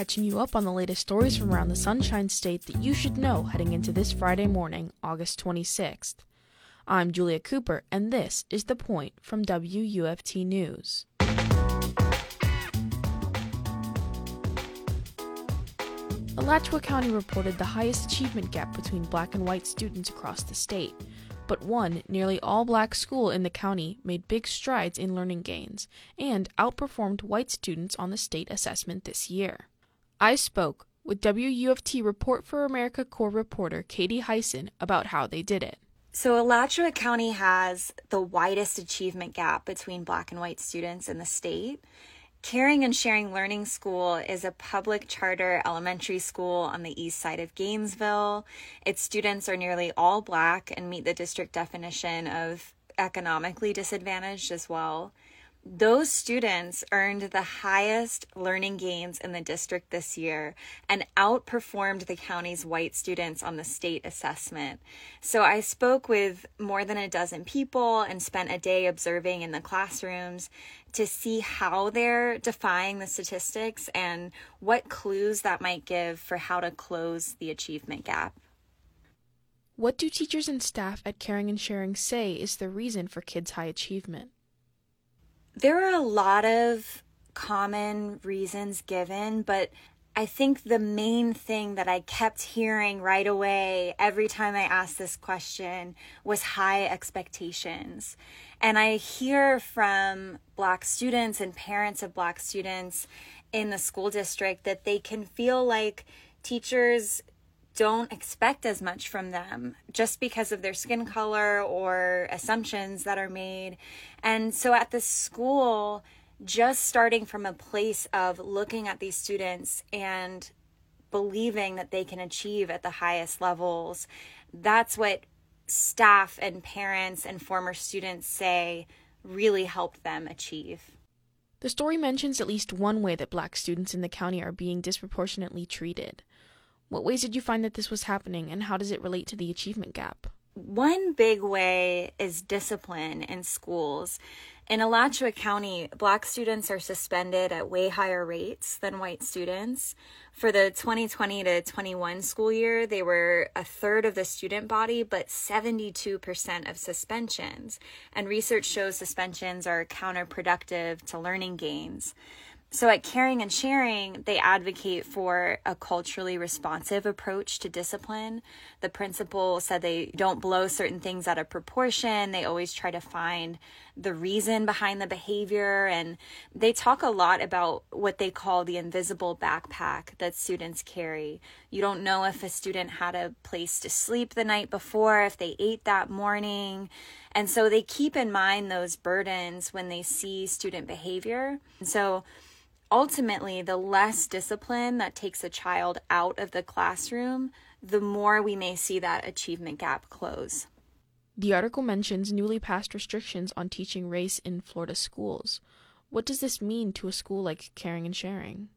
catching you up on the latest stories from around the Sunshine State that you should know heading into this Friday morning, August 26th. I'm Julia Cooper, and this is The Point from WUFT News. Alachua County reported the highest achievement gap between black and white students across the state. But one nearly all black school in the county made big strides in learning gains and outperformed white students on the state assessment this year. I spoke with WUFT Report for America Corps reporter Katie Hyson about how they did it. So, Alachua County has the widest achievement gap between black and white students in the state. Caring and Sharing Learning School is a public charter elementary school on the east side of Gainesville. Its students are nearly all black and meet the district definition of economically disadvantaged as well. Those students earned the highest learning gains in the district this year and outperformed the county's white students on the state assessment. So I spoke with more than a dozen people and spent a day observing in the classrooms to see how they're defying the statistics and what clues that might give for how to close the achievement gap. What do teachers and staff at Caring and Sharing say is the reason for kids' high achievement? There are a lot of common reasons given, but I think the main thing that I kept hearing right away every time I asked this question was high expectations. And I hear from Black students and parents of Black students in the school district that they can feel like teachers don't expect as much from them just because of their skin color or assumptions that are made. And so at the school, just starting from a place of looking at these students and believing that they can achieve at the highest levels, that's what staff and parents and former students say really helped them achieve. The story mentions at least one way that black students in the county are being disproportionately treated. What ways did you find that this was happening, and how does it relate to the achievement gap? One big way is discipline in schools. In Alachua County, black students are suspended at way higher rates than white students. For the 2020 to 21 school year, they were a third of the student body, but 72% of suspensions. And research shows suspensions are counterproductive to learning gains. So at Caring and Sharing, they advocate for a culturally responsive approach to discipline. The principal said they don't blow certain things out of proportion. They always try to find the reason behind the behavior. And they talk a lot about what they call the invisible backpack that students carry. You don't know if a student had a place to sleep the night before, if they ate that morning. And so they keep in mind those burdens when they see student behavior. So ultimately, the less discipline that takes a child out of the classroom, the more we may see that achievement gap close. The article mentions newly passed restrictions on teaching race in Florida schools. What does this mean to a school like Caring and Sharing?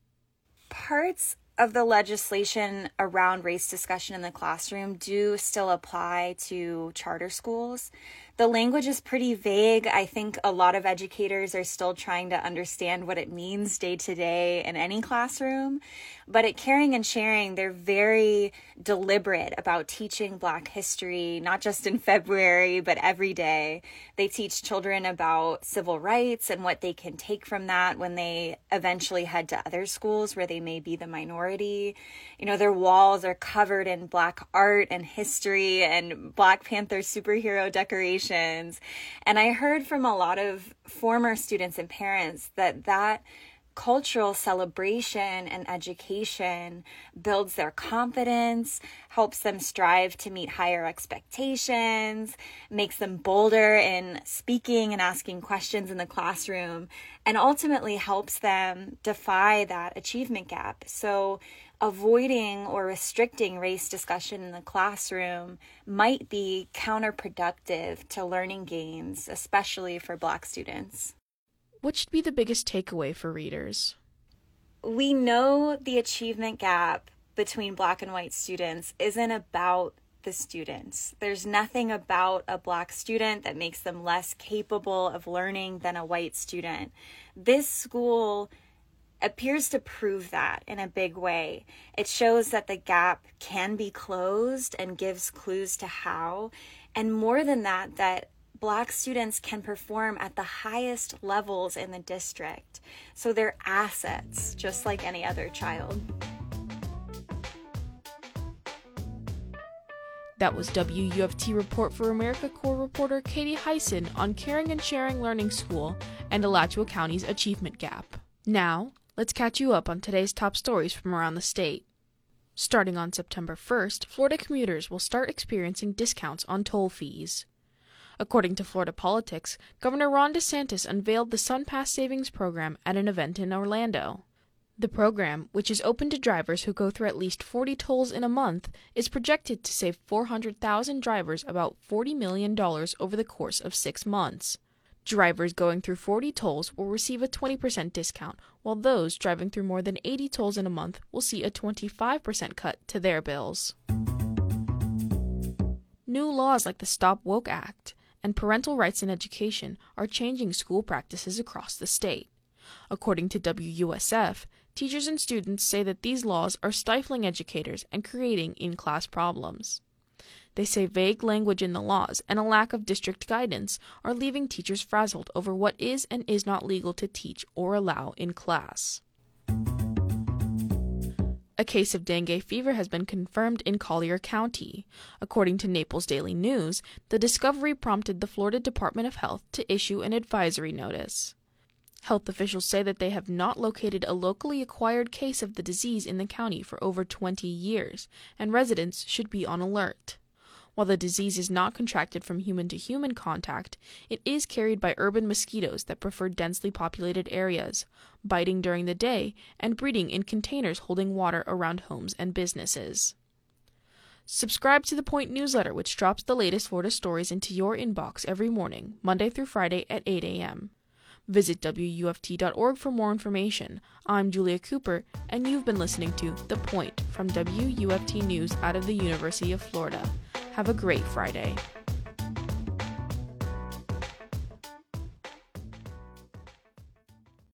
Parts of the legislation around race discussion in the classroom do still apply to charter schools. The language is pretty vague. I think a lot of educators are still trying to understand what it means day to day in any classroom. But at Caring and Sharing, they're very deliberate about teaching Black history, not just in February, but every day. They teach children about civil rights and what they can take from that when they eventually head to other schools where they may be the minority. You know, their walls are covered in Black art and history and Black Panther superhero decorations and I heard from a lot of former students and parents that that cultural celebration and education builds their confidence, helps them strive to meet higher expectations, makes them bolder in speaking and asking questions in the classroom, and ultimately helps them defy that achievement gap. So, avoiding or restricting race discussion in the classroom might be counterproductive to learning gains, especially for Black students. What should be the biggest takeaway for readers? We know the achievement gap between Black and white students isn't about the students. There's nothing about a Black student that makes them less capable of learning than a white student. This school appears to prove that in a big way. It shows that the gap can be closed and gives clues to how. And more than that, that Black students can perform at the highest levels in the district. So they're assets, just like any other child. That was WUFT Report for America Corps reporter Katie Hyson on Caring and Sharing Learning School and Alachua County's achievement gap. Now, let's catch you up on today's top stories from around the state. Starting on September 1st, Florida commuters will start experiencing discounts on toll fees. According to Florida Politics, Governor Ron DeSantis unveiled the SunPass Savings Program at an event in Orlando. The program, which is open to drivers who go through at least 40 tolls in a month, is projected to save 400,000 drivers about $40 million over the course of six months. Drivers going through 40 tolls will receive a 20% discount, while those driving through more than 80 tolls in a month will see a 25% cut to their bills. New laws like the Stop Woke Act and parental rights in education are changing school practices across the state. According to WUSF, teachers and students say that these laws are stifling educators and creating in class problems. They say vague language in the laws and a lack of district guidance are leaving teachers frazzled over what is and is not legal to teach or allow in class. A case of dengue fever has been confirmed in Collier County. According to Naples Daily News, the discovery prompted the Florida Department of Health to issue an advisory notice. Health officials say that they have not located a locally acquired case of the disease in the county for over 20 years, and residents should be on alert. While the disease is not contracted from human to human contact, it is carried by urban mosquitoes that prefer densely populated areas, biting during the day and breeding in containers holding water around homes and businesses. Subscribe to the Point newsletter, which drops the latest Florida stories into your inbox every morning, Monday through Friday at 8 a.m. Visit WUFT.org for more information. I'm Julia Cooper, and you've been listening to The Point from WUFT News out of the University of Florida. Have a great Friday.